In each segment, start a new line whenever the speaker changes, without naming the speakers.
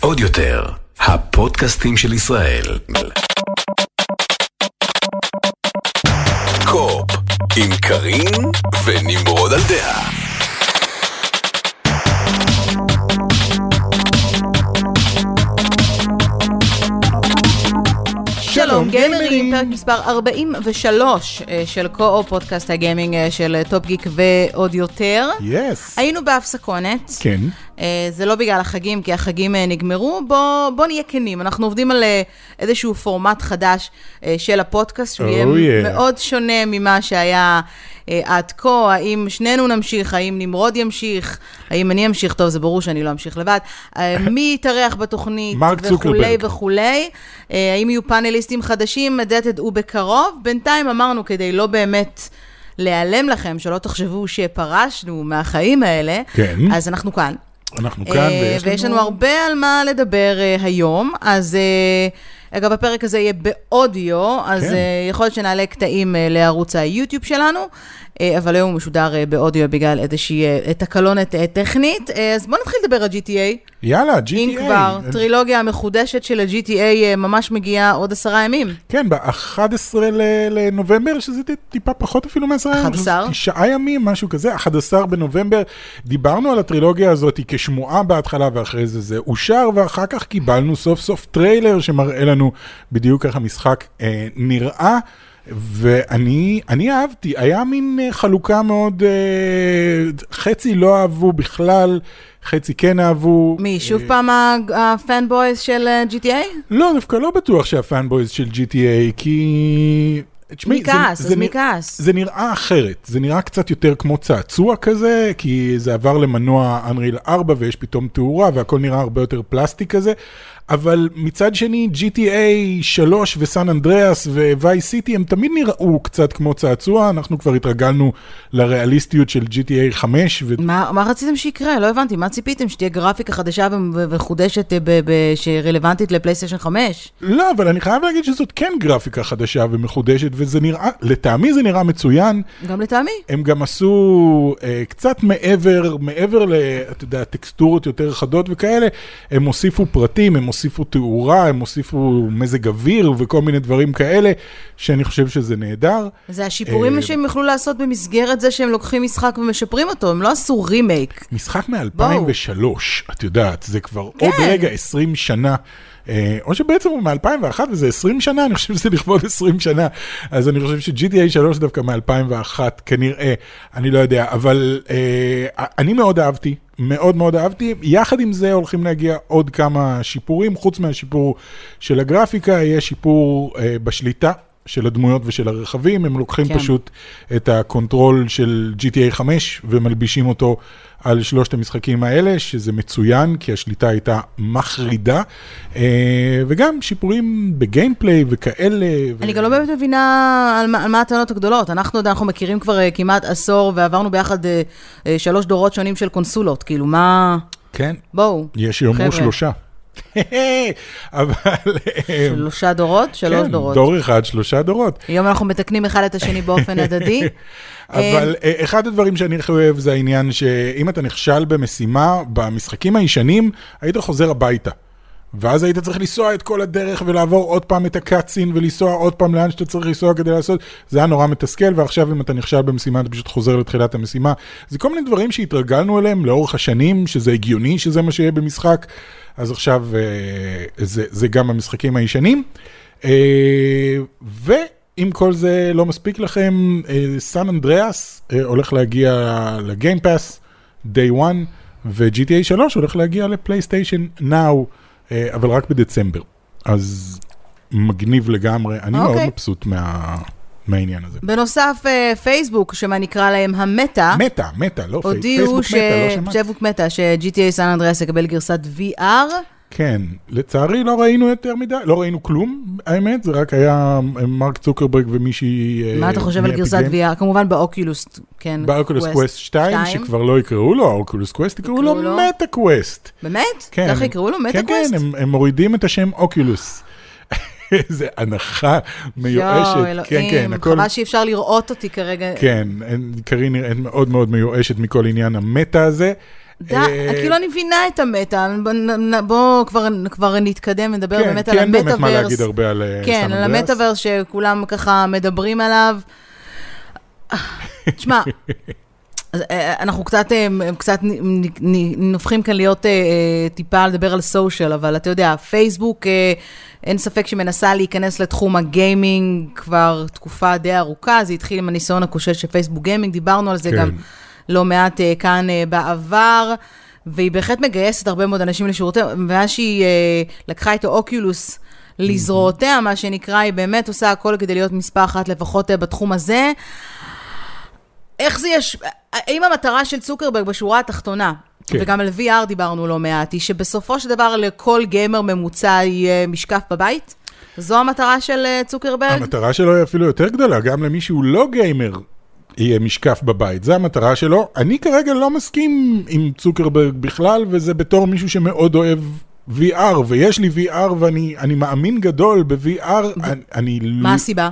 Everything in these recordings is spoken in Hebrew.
עוד יותר, הפודקאסטים של ישראל. קו-אופ, עם קארין ונמרוד על דעה.
שלום גיימרים, פרק מספר 43 אה, של קו-אופ פודקאסט הגיימינג אה, של טופ גיק ועוד יותר.
yes.
היינו בהפסקונת.
כן.
אה, זה לא בגלל החגים, כי החגים אה, נגמרו. בוא, בוא נהיה כנים, אנחנו עובדים על אה, איזשהו פורמט חדש אה, של הפודקאסט, שהוא
Oh,
יהיה
yeah.
מאוד שונה ממה שהיה אה, עד כה. האם שנינו נמשיך, האם נמרוד ימשיך, האם אני אמשיך, טוב, זה ברור שאני לא אמשיך לבד. אה, מי יתארח בתוכנית, וכולי. וכולי. אה, האם יהיו פאנליסטים חדשים, את זה תדעו בקרוב. בינתיים אמרנו, כדי לא באמת... להיעלם לכם, שלא תחשבו שפרשנו מהחיים האלה,
כן.
אז אנחנו כאן.
אנחנו כאן,
אה, ויש לנו הרבה על מה לדבר אה, היום. אז אה, אגב, הפרק הזה יהיה באודיו, אז
כן.
אה, יכול להיות שנעלה קטעים אה, לערוץ היוטיוב שלנו, אבל היום הוא משודר אה, באודיו בגלל איזושהי אה, תקלונת אה, טכנית. אה, אז בואו נתחיל לדבר על GTA.
יאללה, GTA.
אם כבר, טרילוגיה המחודשת של ה-GTA אה, ממש מגיעה עוד עשרה ימים.
כן, ב-11 לנובמבר, שזה טיפה פחות אפילו מעשרה ימים.
11?
תשעה ימים, משהו כזה, 11 בנובמבר. דיברנו על הטרילוגיה הזאת כשמועה בהתחלה, ואחרי זה זה אושר, ואחר כך קיבלנו סוף סוף טריילר שמראה לנו בדיוק איך המשחק אה, נראה. ואני אני אהבתי, היה מין אה, חלוקה מאוד, אה, חצי לא אהבו בכלל, חצי כן אהבו.
מי, שוב פעם ה fanboys של אה, GTA?
לא, דווקא לא בטוח שה fanboys של GTA, כי... תשמעי,
מי כעס? אז מי
נרא-
כעס?
זה נראה אחרת, זה נראה קצת יותר כמו צעצוע כזה, כי זה עבר למנוע Unreal 4 ויש פתאום תאורה והכל נראה הרבה יותר פלסטי כזה, אבל מצד שני GTA 3 וסן אנדריאס וווי סיטי הם תמיד נראו קצת כמו צעצוע, אנחנו כבר התרגלנו לריאליסטיות של GTA 5, ו...
מה, מה רציתם שיקרה? לא הבנתי. מה ציפיתם? שתהיה גרפיקה חדשה ו- ו- וחודשת אה, שרלוונטית לפלייסטיישן 5?
לא, אבל אני חייב להגיד שזאת כן גרפיקה חדשה ומחודשת, וזה נראה, לטעמי זה נראה מצוין.
גם לטעמי.
הם גם עשו אה, קצת מעבר, מעבר ל, אתה יודע, טקסטורות יותר חדות וכאלה, הם הוסיפו פרטים, הם הוסיפו תאורה, הם הוסיפו מזג אוויר וכל מיני דברים כאלה, שאני חושב שזה נהדר.
זה השיפורים
אה,
שהם יכלו לעשות במסגרת זה שהם לוקחים משחק ומשפרים אותו, הם לא עשו רימייק.
משחק מ-2003, את יודעת, זה כבר
כן.
עוד רגע 20 שנה. אה, או שבעצם הוא מ-2001 וזה 20 שנה, אני חושב שזה לכבוד 20 שנה. אז אני חושב ש-GTA 3 דווקא מ-2001, כנראה, אני לא יודע, אבל אה, אני מאוד אהבתי, מאוד מאוד אהבתי. יחד עם זה הולכים להגיע עוד כמה שיפורים, חוץ מהשיפור של הגרפיקה, יהיה שיפור אה, בשליטה. של הדמויות ושל הרכבים, הם לוקחים
כן.
פשוט את ה control של GTA 5 ומלבישים אותו על שלושת המשחקים האלה, שזה מצוין, כי השליטה הייתה מחרידה, אה, וגם שיפורים ב gameplay וכאלה. ו-
אני גם לא באמת מבינה על מה, על מה הטענות הגדולות. אנחנו, אנחנו מכירים כבר אה, כמעט עשור ועברנו ביחד אה, שלוש דורות שונים של קונסולות. כאילו, מה...
כן,
בואו.
יש שיאמרו
חבר'ה.
שלושה. אבל... אה,
שלושה דורות? שלוש
כן,
דורות.
דור אחד, שלושה דורות.
היום אנחנו מתקנים אחד את השני באופן הדדי.
אבל אה, אחד הדברים שאני הכי אוהב זה העניין שאם אתה נכשל במשימה, במשחקים הישנים, היית חוזר הביתה. ואז היית צריך לנסוע את כל הדרך ולעבור עוד פעם את הקאצין ולנסוע עוד פעם לאן שאתה צריך לנסוע כדי לעשות, זה היה נורא מתסכל, ועכשיו אם אתה נכשל במשימה אתה פשוט חוזר לתחילת המשימה. זה כל מיני דברים שהתרגלנו אליהם לאורך השנים, שזה הגיוני שזה מה שיהיה במשחק, אז עכשיו אה, זה, זה גם המשחקים הישנים. אה, ואם כל זה לא מספיק לכם, סן אנדריאס הולך להגיע לגיימפאס, day one, ו-GTA 3 הולך להגיע לפלייסטיישן אה, אבל רק בדצמבר. אז מגניב לגמרי, אני מאוד
אוקיי.
מבסוט מה, מהעניין הזה.
בנוסף, אה, פייסבוק, שמה נקרא להם המטה,
מטה, מטה, לא פייס-
הודיעו
פייסבוק
ש...
מטה, לא שמעת?
פייסבוק מטה, ש-GTA סן אנדריאס יקבל גרסת VR.
כן, לצערי לא ראינו יותר מדי, לא ראינו כלום, האמת, זה רק היה אה, מרק צוקרברג ומישהי... אה,
מה אתה חושב על גרסת. VR? כמובן באוקולוס, כן.
באוקולוס קווסט 2,
שתיים.
שכבר לא יקראו לו אוקולוס קווסט, יקראו לו? מטה קווסט.
באמת?
כן.
ככה יקראו לו? מטה
כן,
קווסט?
כן, הם, הם מורידים את השם אוקולוס. איזה הנחה מיואשת.
יואו,
כן,
אלוהים,
כן, הכל...
חבל שאי אפשר לראות אותי כרגע.
כן, קארין נראית מאוד מאוד מיואשת מכל עניין המטה הזה.
די,
אה,
כאילו אני מבינה את המטה, בוא נ- נ- בוא כבר- כבר נתקדם, נדבר
כן,
באמת על
אין באמת מה
המטאוורס.
להגיד הרבה על אה,
כן,
סן
על. המטאוורס שכולם ככה מדברים עליו. תשמע, אז, אה, אנחנו קצת, אה, קצת נ- נ- נ- הופכים כאן להיות אה, אה, טיפה לדבר על סושיאל, אבל אתה יודע, פייסבוק, אה, אין ספק שמנסה להיכנס לתחום הגיימינג כבר תקופה די ארוכה, זה התחיל עם הניסיון הכושל של פייסבוק גיימינג, דיברנו על זה
כן.
גם לא מעט אה, כאן אה, בעבר. והיא בהחלט מגייסת הרבה מאוד אנשים לשירותיה, מאז שהיא אה, לקחה את האוקיולוס לזרועותיה, מה שנקרא, היא באמת עושה הכל כדי להיות מספר אחת לפחות אה, בתחום הזה. איך זה יש... האם המטרה של צוקרברג בשורה התחתונה,
כן.
וגם על VR דיברנו לא מעט, היא שבסופו של דבר לכל גיימר ממוצע יהיה משקף בבית? זו המטרה של אה, צוקרברג?
המטרה שלו היא אפילו יותר גדולה, גם למי שהוא לא גיימר יהיה משקף בבית, זו המטרה שלו. אני כרגע לא מסכים עם צוקרברג בכלל, וזה בתור מישהו שמאוד אוהב VR, ויש לי VR ואני אני מאמין גדול ב-VR, אני, אני
מה הסיבה?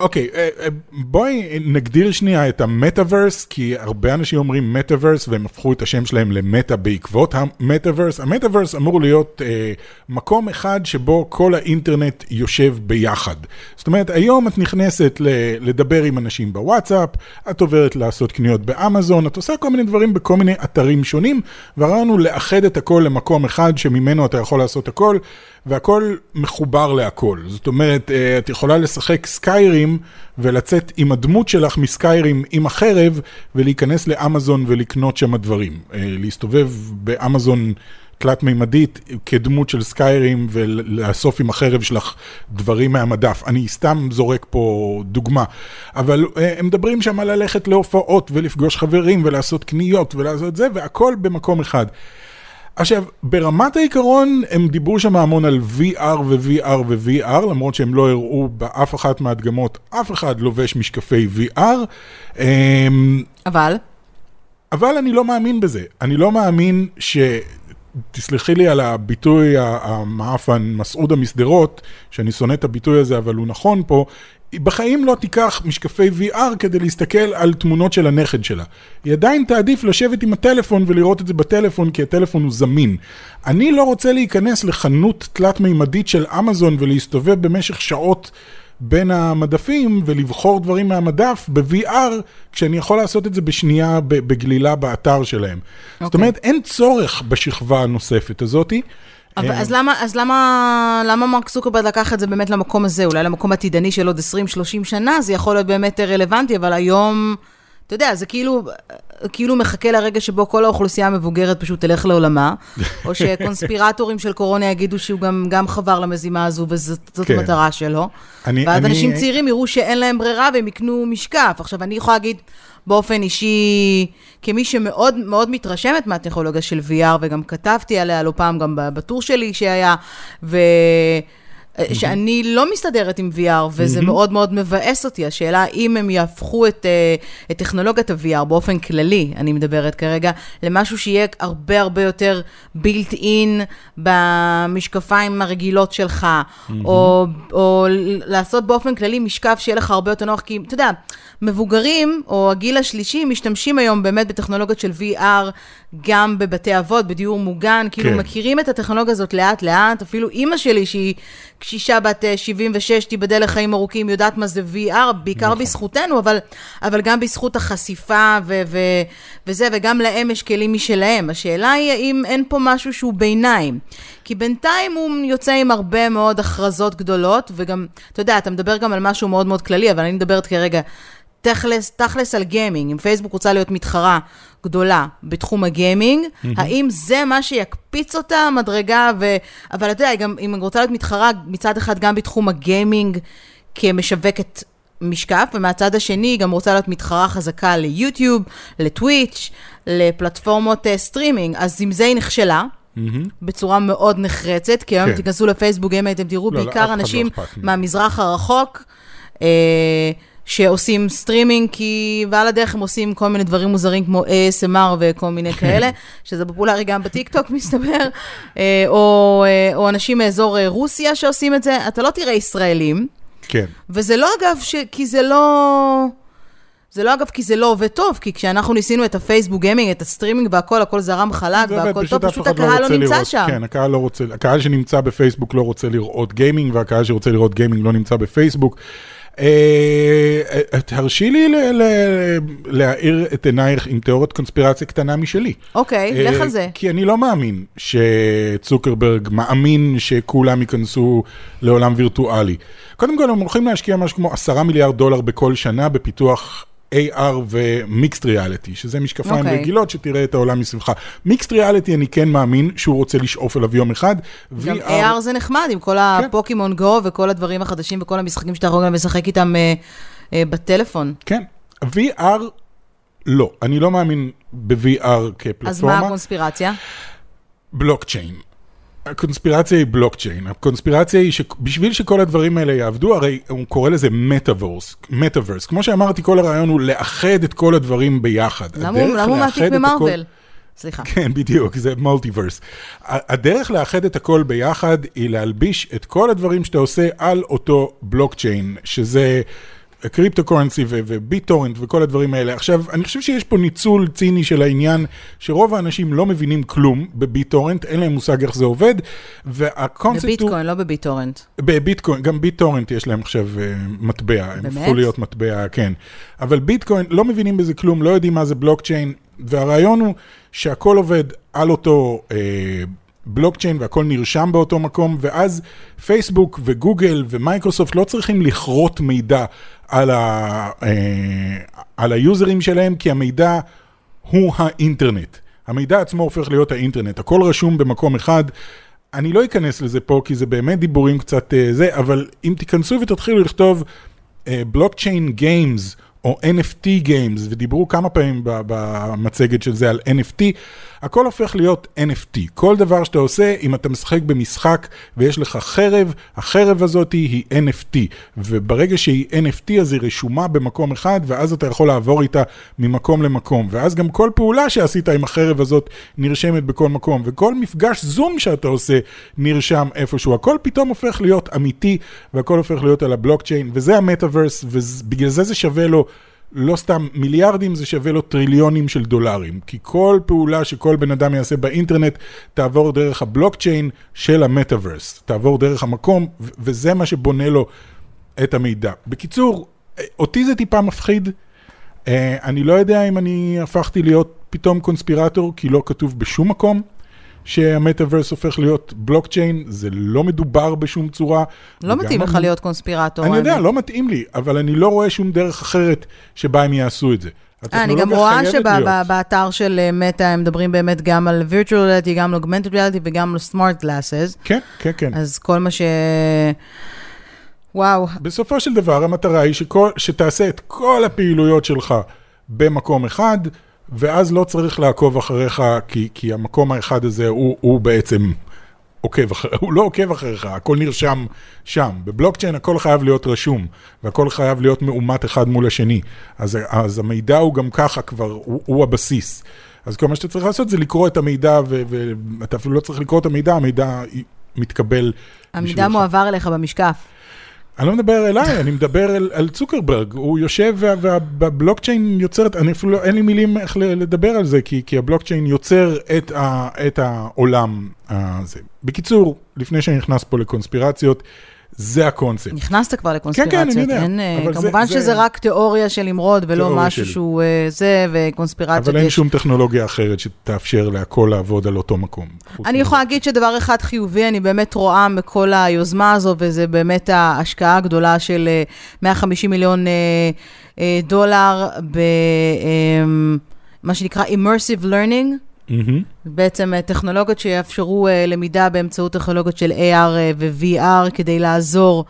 אוקיי, אה, אה, בואי נגדיר שנייה את המטאוורס, כי הרבה אנשים אומרים מטאוורס והם הפכו את השם שלהם למטא בעקבות המטאוורס. המטאוורס אמור להיות אה, מקום אחד שבו כל האינטרנט יושב ביחד. זאת אומרת, היום את נכנסת לדבר עם אנשים בוואטסאפ, את עוברת לעשות קניות באמזון, את עושה כל מיני דברים בכל מיני אתרים שונים, והרעיון הוא לאחד את הכל למקום אחד שממנו אתה יכול לעשות הכל. והכל מחובר להכל. זאת אומרת, אה, את יכולה לשחק סקיירים ולצאת עם הדמות שלך מסקיירים עם החרב ולהיכנס לאמזון ולקנות שם דברים. אה, להסתובב באמזון תלת מימדית כדמות של סקיירים ולאסוף עם החרב שלך דברים מהמדף. אני סתם זורק פה דוגמה. אבל אה, הם מדברים שם על ללכת להופעות ולפגוש חברים ולעשות קניות ולעשות זה, והכל במקום אחד. עכשיו, ברמת העיקרון הם דיברו שם המון על VR ו-VR ו-VR, למרות שהם לא הראו באף אחת מהדגמות, אף אחד לובש משקפי VR. אמ,
אבל?
אבל אני לא מאמין בזה. אני לא מאמין ש... תסלחי לי על הביטוי ה- המעפן, מסעודה משדרות, שאני שונא את הביטוי הזה, אבל הוא נכון פה. בחיים לא תיקח משקפי VR כדי להסתכל על תמונות של הנכד שלה. היא עדיין תעדיף לשבת עם הטלפון ולראות את זה בטלפון, כי הטלפון הוא זמין. אני לא רוצה להיכנס לחנות תלת-מימדית של אמזון ולהסתובב במשך שעות בין המדפים ולבחור דברים מהמדף ב-VR, כשאני יכול לעשות את זה בשנייה בגלילה באתר שלהם. זאת
אוקיי.
אומרת, אין צורך בשכבה הנוספת הזאתי.
אבל, אז למה, אז למה, למה מרק צוקרברג לקח את זה באמת למקום הזה? אולי למקום עתידני של עוד 20-30 שנה, זה יכול להיות באמת רלוונטי, אבל היום, אתה יודע, זה כאילו, כאילו מחכה לרגע שבו כל האוכלוסייה המבוגרת פשוט תלך לעולמה, או שקונספירטורים של קורונה יגידו שהוא גם, גם חבר למזימה הזו, וזאת
כן.
המטרה שלו.
אני-
ואז
אני-
אנשים צעירים יראו שאין להם ברירה והם יקנו משקף. עכשיו, אני יכולה להגיד באופן אישי, כמי שמאוד מאוד מתרשמת מהטכנולוגיה של VR, וגם כתבתי עליה לא פעם גם בטור שלי שהיה, ו... שאני לא מסתדרת עם VR, וזה מאוד מאוד מבאס אותי. השאלה האם הם יהפכו את, אה, את טכנולוגיית ה-VR באופן כללי, אני מדברת כרגע, למשהו שיהיה הרבה הרבה יותר built in במשקפיים הרגילות שלך, או, או לעשות באופן כללי משקף שיהיה לך הרבה יותר נוח, כי אתה יודע, מבוגרים, או הגיל השלישי, משתמשים היום באמת בטכנולוגיות של VR, גם בבתי אבות, בדיור מוגן, כאילו
כן.
מכירים את הטכנולוגיה הזאת לאט-לאט, אפילו אימא שלי, שהיא קשישה בת אה, 76, תיבדל לחיים ארוכים, יודעת מה זה VR, בעיקר
נכון.
בזכותנו, אבל, אבל גם בזכות החשיפה ו- ו- וזה, וגם להם יש כלים משלהם. השאלה היא האם אין פה משהו שהוא ביניים. כי בינתיים הוא יוצא עם הרבה מאוד הכרזות גדולות, וגם, אתה יודע, אתה מדבר גם על משהו מאוד מאוד כללי, אבל אני מדברת כרגע תכלס, תכלס על gaming, אם פייסבוק רוצה להיות מתחרה גדולה בתחום ה gaming, mm-hmm. האם זה מה שיקפיץ אותה מדרגה, ו... אבל אתה יודע, גם אם היא רוצה להיות מתחרה מצד אחד גם בתחום ה gaming כמשווקת משקף, ומהצד השני היא גם רוצה להיות מתחרה חזקה ליוטיוב, לטוויץ', לפלטפורמות uh, streaming, אז עם זה היא נכשלה. בצורה מאוד נחרצת, כי היום
כן.
תיכנסו לפייסבוק גיימר, אתם תראו
לא, אחד
בעיקר
לא
אנשים
מזה.
מהמזרח הרחוק, אה, שעושים סטרימינג, כי ועל הדרך הם עושים כל מיני דברים מוזרים כמו ASMR וכל מיני כאלה, שזה פופולרי גם בטיקטוק מסתבר, אה, או, אה, או אנשים מאזור אה, רוסיה שעושים את זה, אתה לא תראה ישראלים,
כן.
וזה לא אגב, ש... כי זה לא... זה לא אגב כי זה לא עובד טוב, כי כשאנחנו ניסינו את הפייסבוק גיימינג, את הסטרימינג והכל, הכל זרם חלק והכל טוב, פשוט
אחד
הקהל לא
רוצה
נמצא
לראות-
שם.
כן, הקהל לא רוצה, הקהל שנמצא בפייסבוק לא רוצה לראות gaming, והקהל שרוצה לראות gaming לא נמצא בפייסבוק. אה, אה, תרשי לי ל- ל- להאיר את עינייך עם תיאוריית קונספירציה קטנה משלי.
אוקיי,
אה,
לך על זה.
כי אני לא מאמין שצוקרברג מאמין שכולם ייכנסו לעולם וירטואלי. קודם כל, הם הולכים להשקיע משהו כמו עשרה מיליארד דולר בכל שנה בפיתוח AR ומיקסט ריאליטי, שזה משקפיים
אוקיי.
רגילות שתראה את העולם מסביבך. מיקסט ריאליטי אני כן מאמין שהוא רוצה לשאוף אליו יום אחד.
גם
VR
AR זה נחמד, עם כל
כן.
הפוקימון גו וכל הדברים החדשים וכל המשחקים שאתה יכול גם לשחק איתם אה, אה, בטלפון.
כן. VR, לא. אני לא מאמין ב-VR
אז
כפלטפורמה.
מה הקונספירציה?
בלוקצ'יין. הקונספירציה היא בלוקצ'יין. הקונספירציה היא שבשביל שכל הדברים האלה יעבדו, הרי הוא קורא לזה מטאוורס. מטאוורס. כמו שאמרתי, כל הרעיון הוא לאחד את כל הדברים ביחד.
למה הוא- מעתיק במרוויל? סליחה.
כן, בדיוק, זה מולטיברס. הדרך לאחד את הכל ביחד היא להלביש את כל הדברים שאתה עושה על אותו בלוקצ'יין, שזה קריפטו קורנסי וביטורנט וכל הדברים האלה. עכשיו, אני חושב שיש פה ניצול ציני של העניין, שרוב האנשים לא מבינים כלום בביטורנט, אין להם מושג איך זה עובד, והקונספט הוא...
בביטקוין, לא בביטורנט.
בביטקוין, גם ביטורנט יש להם עכשיו אה, מטבע, הם
באמת?
הפכו להיות מטבע, כן. אבל ביטקוין, לא מבינים בזה כלום, לא יודעים מה זה בלוקצ'יין, והרעיון הוא שהכל עובד על אותו אה, בלוקצ'יין והכל נרשם באותו מקום, ואז פייסבוק וגוגל ומייקרוסופט לא צריכים לכרות מידע על, ה, אה, על היוזרים שלהם, כי המידע הוא האינטרנט. המידע עצמו הופך להיות האינטרנט, הכל רשום במקום אחד. אני לא אכנס לזה פה, כי זה באמת דיבורים קצת אה, זה, אבל אם תיכנסו ותתחילו לכתוב בלוקצ'יין גיימס, או NFT גיימס, ודיברו כמה פעמים במצגת של זה על NFT, הכל הופך להיות NFT. כל דבר שאתה עושה, אם אתה משחק במשחק ויש לך חרב, החרב הזאת היא NFT, וברגע שהיא NFT אז היא רשומה במקום אחד, ואז אתה יכול לעבור איתה ממקום למקום, ואז גם כל פעולה שעשית עם החרב הזאת נרשמת בכל מקום, וכל מפגש זום שאתה עושה נרשם איפשהו, הכל פתאום הופך להיות אמיתי, והכל הופך להיות על הבלוקצ'יין, וזה המטאוורס, ובגלל זה זה שווה לו לא סתם מיליארדים, זה שווה לו טריליונים של דולרים. כי כל פעולה שכל בן אדם יעשה באינטרנט, תעבור דרך הבלוקצ'יין של המטאוורס. תעבור דרך המקום, וזה מה שבונה לו את המידע. בקיצור, אותי זה טיפה מפחיד. אה, אני לא יודע אם אני הפכתי להיות פתאום קונספירטור, כי לא כתוב בשום מקום שהמטאוורס הופך להיות בלוקצ'יין, זה לא מדובר בשום צורה.
לא מתאים לך להיות קונספירטור.
אני יודע. לא מתאים לי, אבל אני לא רואה שום דרך אחרת שבה הם יעשו את זה.
אה, אני גם רואה. שבאתר של אה, מטא הם מדברים באמת גם על virtual reality, גם על augmented reality וגם על smart glasses.
כן, כן, כן.
אז כל מה ש... וואו,
בסופו של דבר המטרה היא שכל, שתעשה את כל הפעילויות שלך במקום אחד, ואז לא צריך לעקוב אחריך, כי, כי המקום האחד הזה הוא, הוא בעצם עוקב אחר, הוא לא עוקב אחריך, הכל נרשם שם. בבלוקצ'יין הכל חייב להיות רשום, והכל חייב להיות מאומת אחד מול השני. אז, אז המידע הוא גם ככה כבר, הוא, הוא הבסיס. אז כל מה שאתה צריך לעשות זה לקרוא את המידע, ואתה אפילו לא צריך לקרוא את המידע, המידע מתקבל
המידע. מועבר אליך במשקף.
אני לא מדבר אליי, אני מדבר על, על צוקרברג, הוא יושב וה- והבלוקצ'יין יוצרת, אני אפילו, לא- אין לי מילים איך לדבר על זה, כי, כי הבלוקצ'יין יוצר את, ה, את העולם הזה. בקיצור, לפני שאני נכנס פה לקונספירציות, זה הקונספט.
נכנסת כבר לקונספירציות.
כן, אני יודע,
אין, אה,
זה-
כמובן
זה-
שזה רק תיאוריה של למרוד, ולא משהו
שלי.
שהוא אה, זה, וקונספירציות
אבל אין
יש.
שום טכנולוגיה אחרת שתאפשר להכל לעבוד על אותו מקום.
אני. יכולה להגיד שדבר אחד חיובי, אני באמת רואה מכל היוזמה הזו, וזה באמת ההשקעה הגדולה של אה, 150 מיליון אה, אה, דולר במה שנקרא Immersive Learning,
מהמם.
בעצם אה, טכנולוגיות שיאפשרו אה, למידה באמצעות טכנולוגיות של AR אה, ו-VR כדי לעזור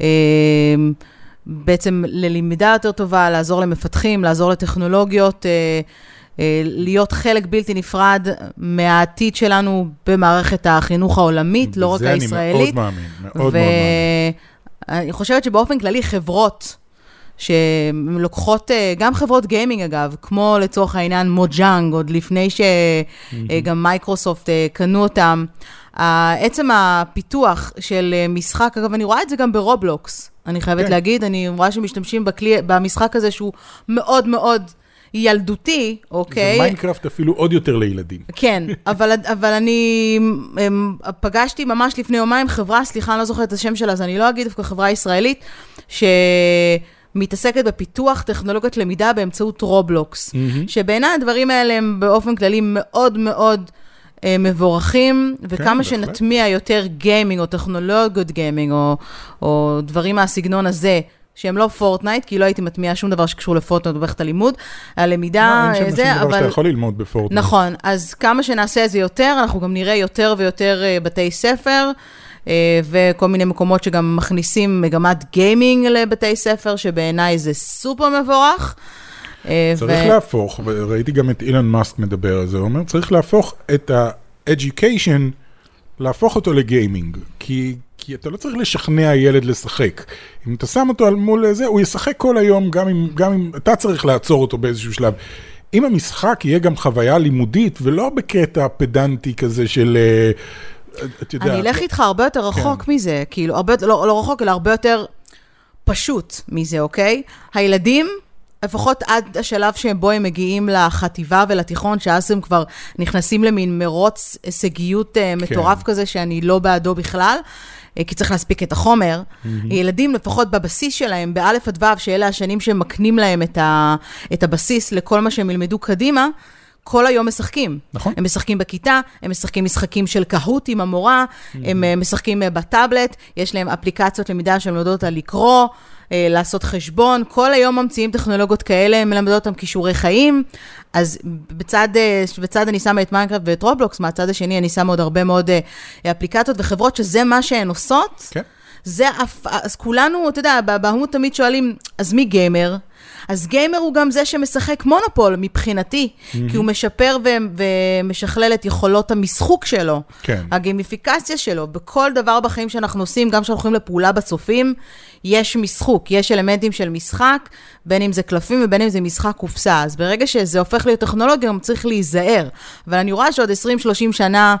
אה, בעצם ללמידה יותר טובה, לעזור למפתחים, לעזור לטכנולוגיות, אה, אה, להיות חלק בלתי נפרד מהעתיד שלנו במערכת החינוך העולמית, לא רק
בזה
הישראלית.
אני מאוד מאמין, מאוד מאוד מאמין.
ואני חושבת שבאופן כללי חברות שלוקחות, אה, גם חברות gaming אגב, כמו לצורך העניין מוג'אנג, עוד לפני שגם מייקרוסופט אה, קנו אותם, עצם הפיתוח של אה, משחק, אגב, אני רואה את זה גם ברובלוקס. אני חייבת
כן.
להגיד. אני רואה שמשתמשים בכלי, במשחק הזה שהוא מאוד מאוד ילדותי, אוקיי?
זה מיינקראפט אפילו עוד יותר לילדים.
כן, אבל, אבל אני הם, פגשתי ממש לפני יומיים חברה, סליחה, אני לא זוכרת את השם שלה, אז אני לא אגיד דווקא חברה ישראלית, שמתעסקת בפיתוח טכנולוגיות למידה באמצעות רובלוקס, שבעיניי הדברים האלה הם באופן כללי מאוד מאוד... אה, מבורכים, וכמה
בהחלט.
שנטמיע יותר gaming או טכנולוגיות gaming או, או דברים מהסגנון הזה, שהם לא פורטנייט, כי לא הייתי מטמיעה שום דבר שקשור לפורטנייט במערכת הלימוד, הלמידה,
לא, אין
אה, זה, אבל...
שאתה יכול ללמוד בפורטנייט.
נכון, אז כמה שנעשה את זה יותר, אנחנו גם נראה יותר ויותר אה, בתי ספר, וכל מיני מקומות שגם מכניסים מגמת gaming לבתי ספר, שבעיניי זה סופר מבורך. אה,
צריך
ו-
להפוך, וראיתי גם את אילון מאסק מדבר על זה, הוא אומר, צריך להפוך את ה-education, להפוך אותו ל gaming, כי, כי אתה לא צריך לשכנע ילד לשחק. אם אתה שם אותו על מול זה, הוא ישחק כל היום, גם אם, גם אם אתה צריך לעצור אותו באיזשהו שלב. אם המשחק יהיה גם חוויה לימודית, ולא בקטע פדנטי כזה של, אה, אתה יודע...
אני אלך איתך הרבה יותר רחוק
כן.
מזה, כאילו, הרבה, לא, לא רחוק, אלא הרבה יותר פשוט מזה, אוקיי? הילדים, לפחות עד השלב שבו הם מגיעים לחטיבה ולתיכון, שאז הם כבר נכנסים למין מרוץ הישגיות אה, מטורף כזה, שאני לא בעדו בכלל. אה, כי צריך להספיק את החומר. ילדים, לפחות בבסיס שלהם, באלף עד ו', שאלה השנים שמקנים להם את, ה, את הבסיס לכל מה שהם ילמדו קדימה, כל היום משחקים.
נכון.
הם משחקים בכיתה, הם משחקים משחקים של קהוט עם המורה, הם אה, משחקים אה, בטאבלט, יש להם אפליקציות למידה שמלמדות אותה לקרוא, אה, לעשות חשבון, כל היום ממציאים טכנולוגיות כאלה, מלמדות אותם כישורי חיים. אז בצד, בצד אני שמה את מיינקראפט ואת רובלוקס, מהצד השני אני שמה עוד הרבה מאוד אפליקציות וחברות שזה מה שהן עושות.
כן.
זה, אף- אז כולנו, אתה יודע, בהמות תמיד שואלים, אז מי gamer? אז גיימר הוא גם זה שמשחק מונופול מבחינתי, כי הוא משפר ו- ומשכלל את יכולות המשחוק שלו,
כן.
הגיימיפיקציה שלו, בכל דבר בחיים שאנחנו עושים, גם כשאנחנו הולכים לפעולה בצופים, יש משחוק, יש אלמנטים של משחק, בין אם זה קלפים ובין אם זה משחק קופסה. אז ברגע שזה הופך להיות טכנולוגיה, גם צריך להיזהר. אבל אני רואה שעוד 20-30 שנה...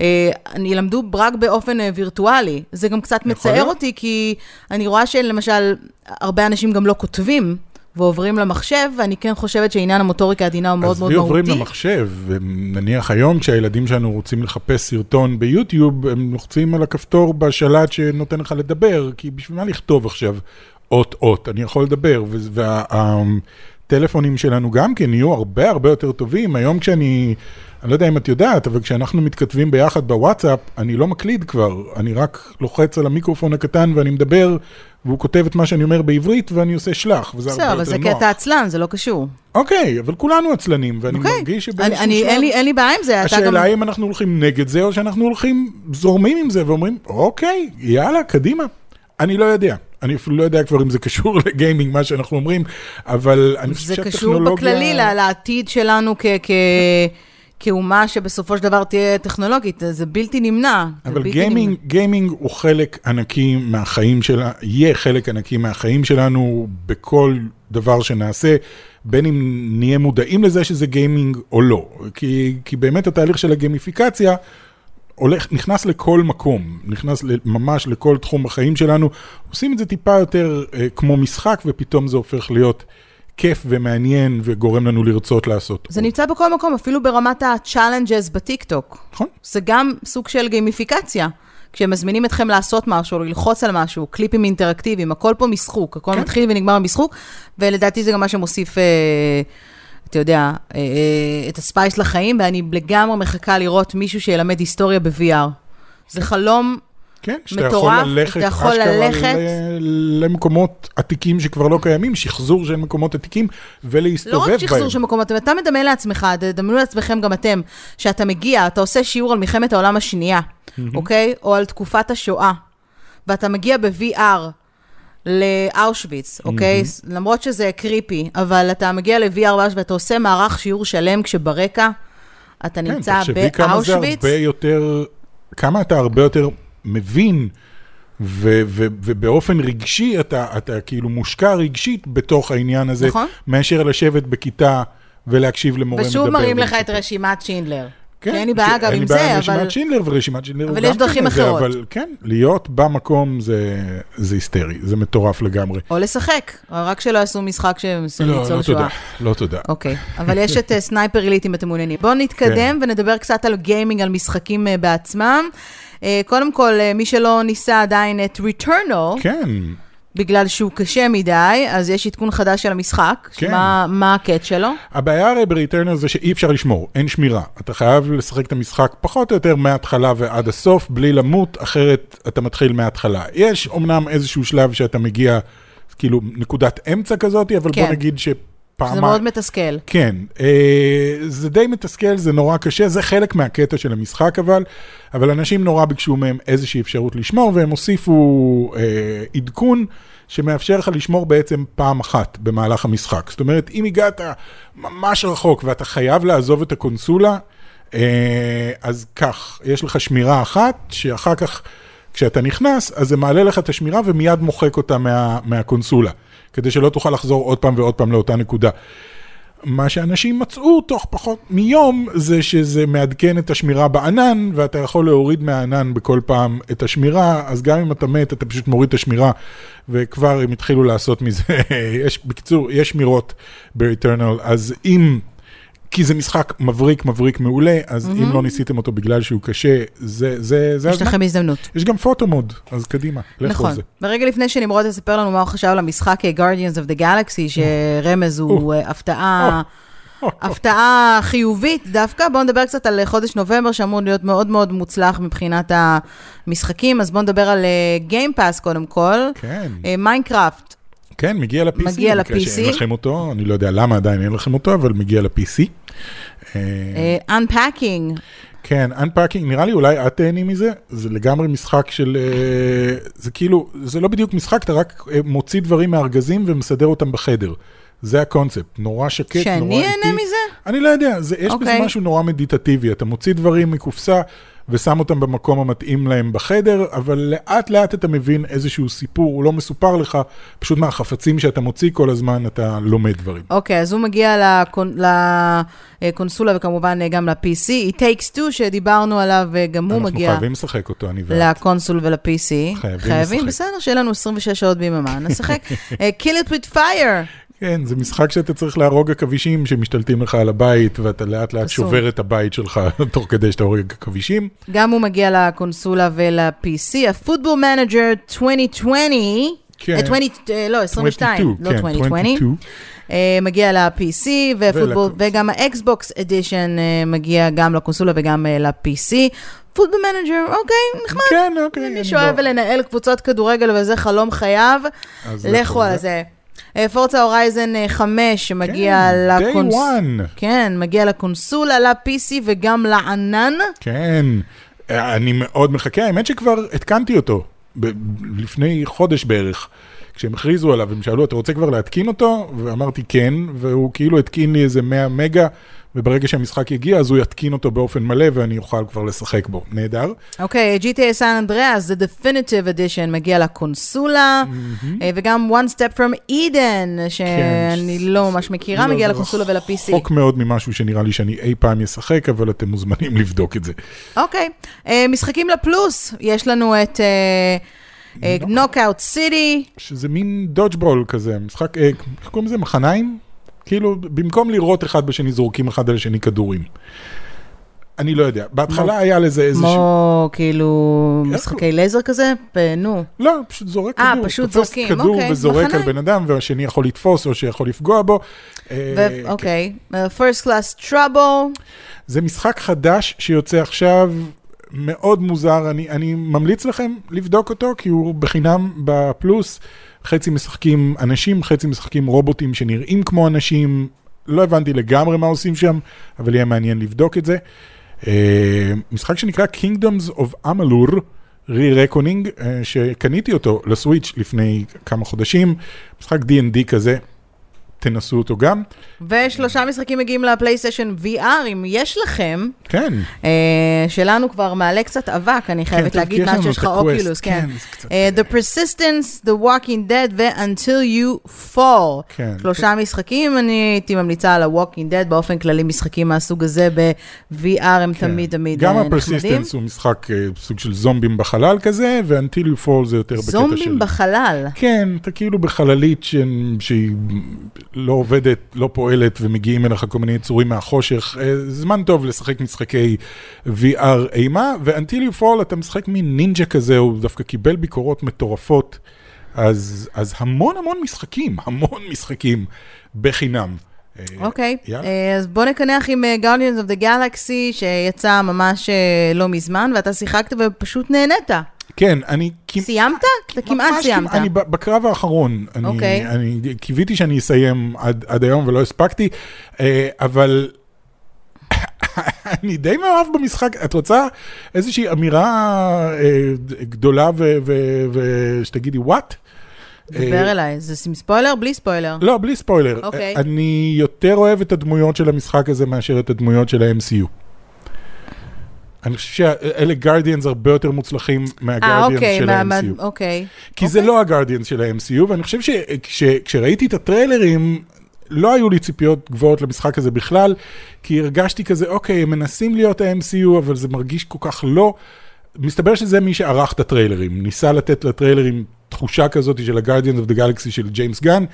אה, ילמדו רק באופן אה, וירטואלי. זה גם קצת מצער. אותי, כי אני רואה שלמשל, הרבה אנשים גם לא כותבים. ועוברים למחשב, ואני כן חושבת שעניין המוטוריקה העדינה הוא מאוד מאוד מהותי.
עוברים למחשב, נניח היום כשהילדים שלנו רוצים לחפש סרטון ביוטיוב, הם לוחצים על הכפתור בשלט שנותן לך לדבר, כי בשביל מה לכתוב עכשיו אות-אות? אני יכול לדבר, והטלפונים שלנו גם כן יהיו הרבה הרבה יותר טובים. היום כשאני, אני לא יודע אם את יודעת, אבל כשאנחנו מתכתבים ביחד בוואטסאפ, אני לא מקליד כבר, אני רק לוחץ על המיקרופון הקטן ואני מדבר, והוא כותב את מה שאני אומר בעברית, ואני עושה שלח, וזה הרבה
בסדר,
יותר
אבל
נוח.
זה קטע עצלן, זה לא קשור.
אוקיי, אבל כולנו עצלנים, ואני
אוקיי.
מרגיש שבאיזשהו שלב...
אין לי- אין לי בעיה עם זה, אתה גם...
השאלה היא אם אנחנו הולכים נגד זה, או שאנחנו הולכים זורמים עם זה ואומרים, אוקיי, יאללה, קדימה. אני לא יודע. אני אפילו לא יודע כבר אם זה קשור לגיימינג, מה שאנחנו אומרים, אבל אני חושב
זה קשור
שהטכנולוגיה...
בכללי לעתיד שלנו כ- כ- כאומה שבסופו של דבר תהיה טכנולוגית, זה בלתי נמנע.
אבל
בלתי
גיימינג,
נמנע.
גיימינג הוא חלק ענקי מהחיים שלה, יהיה חלק ענקי מהחיים שלנו בכל דבר שנעשה, בין אם נהיה מודעים לזה שזה גיימינג או לא. כי, כי באמת התהליך של הגיימיפיקציה הולך, נכנס לכל מקום, נכנס ממש לכל תחום בחיים שלנו. עושים את זה טיפה יותר אה, כמו משחק, ופתאום זה הופך להיות כיף ומעניין וגורם לנו לרצות לעשות.
זה
עוד.
נמצא בכל מקום, אפילו ברמת ה-challenges בטיקטוק.
נכון?
זה גם סוג של גיימיפיקציה. כשהם מזמינים אתכם לעשות משהו, ללחוץ על משהו, קליפים אינטראקטיביים, הכל פה משחוק, הכל
כן.
מתחיל ונגמר משחוק, ולדעתי זה גם מה שמוסיף, אה, אתה יודע, אה, אה, את הספייס לחיים, ואני לגמרי מחכה לראות מישהו שילמד היסטוריה ב-VR. זה חלום
כן, שאתה
מטורף,
יכול ללכת,
אתה יכול ללכת.
ל- למקומות עתיקים שכבר לא קיימים, שחזור של מקומות עתיקים, ולהסתובב
לא
בהם.
רק שחזור של מקומות, אתה מדמיין לעצמך, תדמיינו לעצמכם גם אתם, שאתה מגיע, אתה עושה שיעור על מלחמת העולם השנייה, אוקיי? או על תקופת השואה, ואתה מגיע ב-VR לאושוויץ, אוקיי? למרות שזה קריפי, אבל אתה מגיע ל-VR ואתה עושה מערך שיעור שלם כשברקע אתה
כן,
נמצא
תחשבי כמה זה
באושוויץ.
הרבה יותר, כמה אתה הרבה יותר מבין, ו- ו- ובאופן רגשי אתה, אתה כאילו מושקע רגשית בתוך העניין הזה,
נכון.
מאשר לשבת בכיתה ולהקשיב למורה מדבר.
ושוב מראים לך את. רשימת שינדלר.
כן,
שאין לי בעיה גם עם
לי בעיה
זה,
עם
אבל...
רשימת שינדלר, ורשימת שינדלר
אבל
הוא
יש
גם
דרכים
כן זה,
אחרות.
אבל כן, להיות במקום זה, זה היסטרי, זה מטורף לגמרי.
או לשחק, רק שלא יעשו משחק
לא,
ניצול
לא
שואה.
תודה, לא תודה.
אוקיי, אבל יש את אה, סנייפר עילית אם אתם מעוניינים. בואו נתקדם ונדבר קצת על gaming, על משחקים אה, בעצמם. אה, קודם כל, מי שלא ניסה עדיין את Returnal,
כן,
בגלל שהוא קשה מדי, אז יש עדכון חדש של המשחק.
כן.
מה- מה הקאץ' שלו?
הבעיה הרי בריטרנר זה שאי אפשר לשמור, אין שמירה. אתה חייב לשחק את המשחק פחות או יותר מההתחלה ועד הסוף, בלי למות, אחרת אתה מתחיל מההתחלה. יש אמנם איזשהו שלב שאתה מגיע, כאילו נקודת אמצע כזאת, אבל
כן.
בוא נגיד שפעמיים...
זה מאוד מתסכל.
כן, אה, זה די מתסכל, זה נורא קשה, זה חלק מהקטע של המשחק אבל, אבל אנשים נורא ביקשו מהם איזושהי אפשרות לשמור, והם הוסיפו אה, עדכון שמאפשר לך לשמור בעצם פעם אחת במהלך המשחק. זאת אומרת, אם הגעת ממש רחוק ואתה חייב לעזוב את הקונסולה, אה, אז כך, יש לך שמירה אחת, שאחר כך, כשאתה נכנס, אז זה מעלה לך את השמירה ומיד מוחק אותה מה, מהקונסולה, כדי שלא תוכל לחזור עוד פעם ועוד פעם לאותה נקודה. מה שאנשים מצאו תוך פחות מיום זה שזה מעדכן את השמירה בענן ואתה יכול להוריד מהענן בכל פעם את השמירה אז גם אם אתה מת אתה פשוט מוריד את השמירה וכבר הם התחילו לעשות מזה, יש, בקיצור, יש שמירות ב-Eternal אז אם, כי זה משחק מבריק מבריק מעולה אז אם לא ניסיתם אותו בגלל שהוא קשה זה, זה, זה
יש
הזמן.
לכם הזדמנות.
יש גם פוטו מוד אז קדימה, לכו
נכון.
על זה.
ורגע לפני שנמרוד יספר לנו מה הוא חשב על המשחק אה, Guardians of the Galaxy, שרמז הוא אה, הפתעה... הפתעה חיובית דווקא. בואו נדבר קצת על חודש נובמבר, שאמור להיות מאוד מאוד מוצלח מבחינת המשחקים. אז בואו נדבר על Game Pass קודם כל.
כן.
מיינקראפט,
כן, מגיע ל-PC.
מגיע
במקרה
ל-PC.
שאין לכם אותו, אני לא יודע למה עדיין אין לכם אותו, אבל מגיע ל-PC. אה,
Unpacking,
כן, Unpacking, נראה לי אולי את תהני מזה, זה לגמרי משחק של, אה, זה כאילו, זה לא בדיוק משחק, אתה רק אה, מוציא דברים מהארגזים ומסדר אותם בחדר. זה הקונספט, נורא שקט, נורא
שאני
איטי.
אהנה מזה?
אני לא יודע, זה, יש בזה
אוקיי.
משהו נורא מדיטטיבי, אתה מוציא דברים מקופסה ושם אותם במקום המתאים להם בחדר, אבל לאט לאט אתה מבין איזשהו סיפור, הוא לא מסופר לך, פשוט מהחפצים שאתה מוציא כל הזמן אתה לומד דברים.
אוקיי, אז הוא מגיע לקונ... לקונסולה וכמובן אה, גם ל-PC. It Takes Two, שדיברנו עליו, וגם הוא
אנחנו
מגיע
חייבים לשחק אותו, אני ואת.
לקונסול ול-PC.
חייבים
חייבים,
לשחק.
בסדר, שיהיה לנו 26 שעות ביממה, נשחק. אה, Kill it with fire.
כן, זה משחק שאתה צריך להרוג עכבישים שמשתלטים לך על הבית, ואתה לאט לאט. שובר את הבית שלך תוך כדי שאתה הורג עכבישים.
גם הוא מגיע לקונסולה ול-PC. הפוטבול מנג'ר 2020,
כן.
אה, 20, אה, לא, 22, לא
כן,
2020,
22.
אה, מגיע ל-PC, ופוטבול, וגם האקסבוקס edition מגיע גם לקונסולה וגם אה, ל-PC. פוטבול מנג'ר, אוקיי, נחמד.
כן, אוקיי.
מי שאוהב
לא-
לנהל קבוצות כדורגל וזה חלום חייו, לכו על זה. פורצה הורייזן 5 שמגיע
כן, day
לקונס...
one.
כן, מגיע לקונסולה, ל-PC וגם לענן.
כן, אני מאוד מחכה, האמת שכבר התקנתי אותו ב- לפני חודש בערך. כשהם הכריזו עליו, הם שאלו, אתה רוצה כבר להתקין אותו? ואמרתי כן, והוא כאילו התקין לי איזה 100 מגה, וברגע שהמשחק יגיע, אז הוא יתקין אותו באופן מלא, ואני אוכל כבר לשחק בו. נהדר.
אוקיי, GTA סן אנדריאס, The Definitive Edition, מגיע לקונסולה, אה, וגם One Step From Eden, שאני לא ממש מכירה,
לא,
מגיע
זה
לקונסולה ול-PC.
רחוק מאוד ממשהו שנראה לי שאני אי פעם אשחק, אבל אתם מוזמנים לבדוק את זה.
אוקיי, אה, משחקים לפלוס, יש לנו את נוקאוט סיטי,
שזה מין dodgeball כזה, משחק, אה, איך קוראים לזה? מחניים? כאילו, במקום לראות אחד בשני, זורקים אחד על השני כדורים. אני לא יודע. בהתחלה היה לזה איזשהו...
כמו כאילו משחקי לייזר כזה? פ- נו.
לא, פשוט זורק
אה,
כדור.
פשוט
תופס
זורקים,
כדור
אוקיי,
וזורק על
מחניים.
בן אדם, והשני יכול לתפוס או שיכול לפגוע בו. אה, כן.
אוקיי, אה, First Class Trouble,
זה משחק חדש שיוצא עכשיו, מאוד מוזר, אני, אני ממליץ לכם לבדוק אותו, כי הוא בחינם בפלוס, חצי משחקים אנשים, חצי משחקים רובוטים שנראים כמו אנשים, לא הבנתי לגמרי מה עושים שם, אבל יהיה מעניין לבדוק את זה. אה, משחק שנקרא Kingdoms of Amalur, re-reckoning, אה, שקניתי אותו ל-Switch לפני כמה חודשים, משחק D&D כזה, תנסו אותו גם.
ושלושה משחקים מגיעים לפלייסטיישן VR, אם יש לכם.
כן.
אה, שלנו כבר מעלה קצת אבק, אני חייבת
טוב,
להגיד, מאז שיש לך Oculus, כן.
כן, קצת-
אה, The Persistence, The Walking Dead ו-Until You Fall.
כן.
שלושה משחקים, אני הייתי ממליצה על ה-Walking Dead, באופן כללי משחקים מהסוג הזה ב-VR הם תמיד תמיד
כן. גם
אה, נחמדים.
ה-Persistence הוא משחק אה, סוג של זומבים בחלל כזה, ו-Until You Fall זה יותר בקטע של...
זומבים בחלל.
כן, אתה כאילו בחללית ש... שהיא לא עובדת, לא פועלת, ומגיעים אליך כל מיני יצורים מהחושך. אה, זמן טוב לשחק משחקי VR אימה, ו-Until You Fall אתה משחק מין נינג'ה כזה, הוא דווקא קיבל ביקורות מטורפות. אז, אז המון המון משחקים, המון משחקים בחינם. אה,
אוקיי,
יאללה.
אה, אז בוא נקנח עם Guardians of the Galaxy, שיצא ממש לא מזמן, ואתה שיחקת ופשוט נהנית.
כן, אני...
סיימת? אתה כמעט סיימת.
אני בקרב האחרון,
אוקיי.
אני קיוויתי שאני אסיים עד, היום ולא הספקתי, אה, אבל אני די מאוהב במשחק. את רוצה איזושהי אמירה אה, גדולה ושתגידי וואט?
דבר אליי, זה עם ספוילר? בלי ספוילר.
לא, בלי ספוילר.
אוקיי.
אני יותר אוהב את הדמויות של המשחק הזה מאשר את הדמויות של ה-MCU. אני חושב שאלה גרדיאנס הרבה יותר מוצלחים
אה,
מהגרדיאנס
אוקיי,
של
מה-
ה-MCU.
אוקיי.
כי זה לא הגרדיאנס של ה-MCU, ואני חושב שכשראיתי את הטריילרים, לא היו לי ציפיות גבוהות למשחק הזה בכלל, כי הרגשתי כזה, אוקיי, הם מנסים להיות ה-MCU, אבל זה מרגיש כל כך לא. מסתבר שזה מי שערך את הטריילרים, ניסה לתת לטריילרים תחושה כזאת של ה-Guardians of the Galaxy של ג'יימס גן,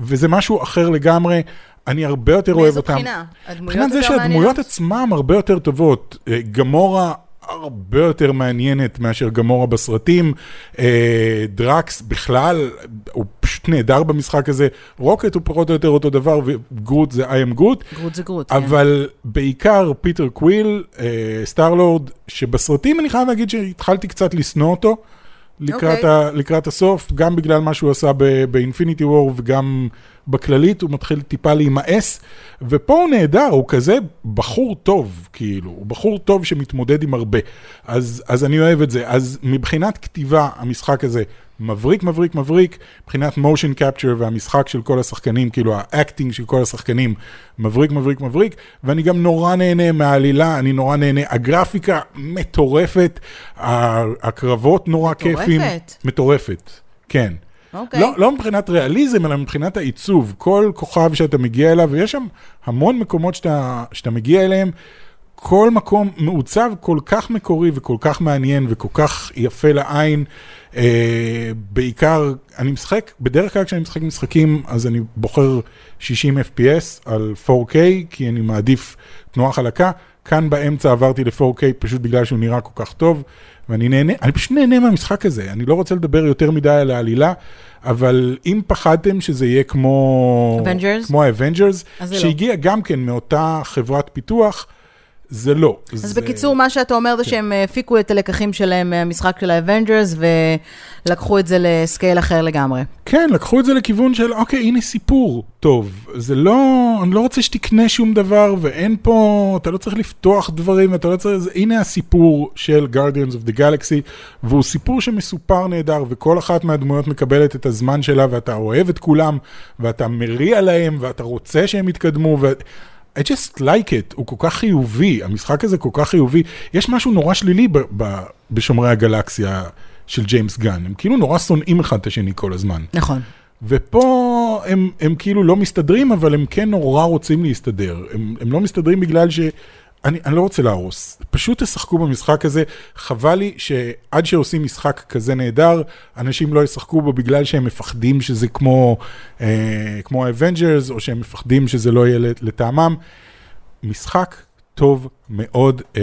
וזה משהו אחר לגמרי. אני הרבה יותר אוהב
מאיזו
אותם.
בחינה? הדמויות
מבחינת זה
יותר
שהדמויות
מעניינות?
עצמם הרבה יותר טובות. אה, גמורה הרבה יותר מעניינת מאשר גמורה בסרטים. אה, דרקס בכלל, הוא פשוט נהדר במשחק הזה. רוקט הוא פחות או יותר אותו דבר, וגרוט זה I am Groot.
גרוט זה גרוט, כן.
אבל בעיקר פיטר קוויל, אה, Star-Lord, שבסרטים אני חייב להגיד שהתחלתי קצת לשנוא אותו. לקראת,
אוקיי.
ה, לקראת הסוף, גם בגלל מה שהוא עשה ב-Infinity War וגם בכללית, הוא מתחיל טיפה להימאס, ופה הוא נהדר, הוא כזה בחור טוב, כאילו, הוא בחור טוב שמתמודד עם הרבה. אז, אז אני אוהב את זה. אז מבחינת כתיבה, המשחק הזה מבריק, מבריק, מבריק, מבחינת motion capture והמשחק של כל השחקנים, כאילו ה-acting של כל השחקנים, מבריק, מבריק, מבריק, ואני גם נורא נהנה מהעלילה, אני נורא נהנה, הגרפיקה מטורפת, הקרבות נורא
מטורפת?
כיפים. מטורפת, כן.
אוקיי.
לא, לא מבחינת ריאליזם, אלא מבחינת העיצוב. כל כוכב שאתה מגיע אליו, ויש שם המון מקומות שאתה, שאתה מגיע אליהם, כל מקום מעוצב כל כך מקורי וכל כך מעניין וכל כך יפה לעין. אה, בעיקר, אני משחק, בדרך כלל כשאני משחק משחקים, אז אני בוחר 60 FPS על 4K, כי אני מעדיף תנועה חלקה. כאן באמצע עברתי ל-4K פשוט בגלל שהוא נראה כל כך טוב, ואני נהנה, אני פשוט נהנה מהמשחק הזה. אני לא רוצה לדבר יותר מדי על העלילה, אבל אם פחדתם שזה יהיה כמו...
Avengers?
כמו
ה-Avengers, לא.
שהגיע גם כן מאותה חברת פיתוח, זה לא.
אז
זה...
בקיצור, מה שאתה אומר
כן.
זה שהם אה, הפיקו את הלקחים שלהם מהמשחק של ה-Avengers, ולקחו את זה ל-scale אחר לגמרי.
כן, לקחו את זה לכיוון של, אוקיי, הנה סיפור טוב. זה לא, אני לא רוצה שתקנה שום דבר, ואין פה, אתה לא צריך לפתוח דברים, אתה לא צריך, הנה הסיפור של Guardians of the Galaxy, והוא סיפור שמסופר נהדר, וכל אחת מהדמויות מקבלת את הזמן שלה, ואתה אוהב את כולם, ואתה מריע להם, ואתה רוצה שהם יתקדמו, ו... I just like it, הוא כל כך חיובי, המשחק הזה כל כך חיובי. יש משהו נורא שלילי ב- ב- בשומרי הגלקסיה של ג'יימס גן, הם כאילו נורא שונאים אחד את השני כל הזמן.
נכון.
ופה הם, הם כאילו לא מסתדרים, אבל הם כן נורא רוצים להסתדר. הם, הם לא מסתדרים בגלל ש... אני, אני לא רוצה להרוס, פשוט תשחקו במשחק הזה. חבל לי שעד שעושים משחק כזה נהדר, אנשים לא ישחקו בו בגלל שהם מפחדים שזה כמו, אה, כמו ה-Avengers, או שהם מפחדים שזה לא יהיה לט- לטעמם. משחק טוב מאוד. אה,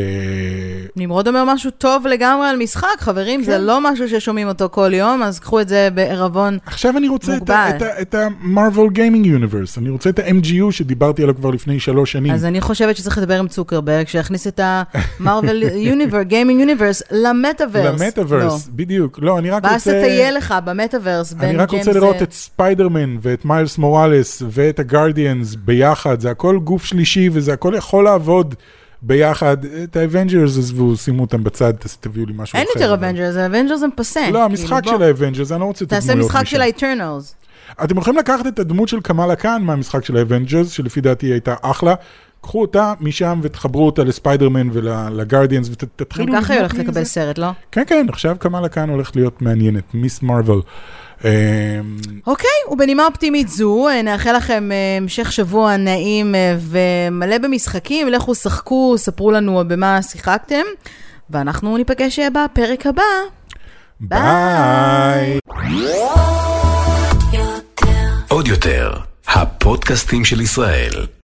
נמרוד אומר משהו טוב לגמרי על משחק, חברים, זה
כן.
לא משהו ששומעים אותו כל יום, אז קחו את זה בערבון.
עכשיו אני רוצה את
מוגבל.
את ה- את ה-Marvel Gaming Universe, אני רוצה את ה-MGU שדיברתי עליו כבר לפני שלוש שנים.
אז אני חושבת שצריך לדבר עם צוקרברג, שיכניס את ה-Marvel Universe, Gaming Universe, למטאוורס.
למטאוורס,
לא.
בדיוק. לא, אני רק רוצה...
ואז תטייל לך במטאוורס בין
אני רק
ג'יימס
רוצה לראות
ו-
את ספיידרמן ואת מיילס מוראלס ואת הגרדיאנס ביחד, זה הכל גוף שלישי וזה הכל יכול לעבוד ביחד. את ה-Avengers עזבו, שימו אותם בצד, תביאו לי משהו
אין
אחר.
יותר Avengers, ה-Avengers הם פסה.
לא, המשחק
כאילו,
של
בוא,
ה-Avengers, אני לא רוצה את
תעשה
הדמויות
משחק
משם.
של ה-Eternals.
אתם יכולים לקחת את הדמות של קמאלה קאן מהמשחק של ה-Avengers, שלפי דעתי הייתה אחלה. קחו אותה משם ותחברו אותה לספיידרמן ולגרדיאנס ותתחילו
גם ככה היא הולכת לקבל. סרט, לא?
כן, כן, עכשיו קמאלה קאן הולכת להיות מעניינת, Ms. Marvel. אמ,
אוקיי, ובנימה אופטימית זו, אה, נאחל לכם אה, המשך שבוע נעים אה, ומלא במשחקים. לכו שחקו, ספרו לנו במה שיחקתם, ואנחנו ניפגש בפרק הבא.
ביי.
עוד יותר, הפודקאסטים של ישראל.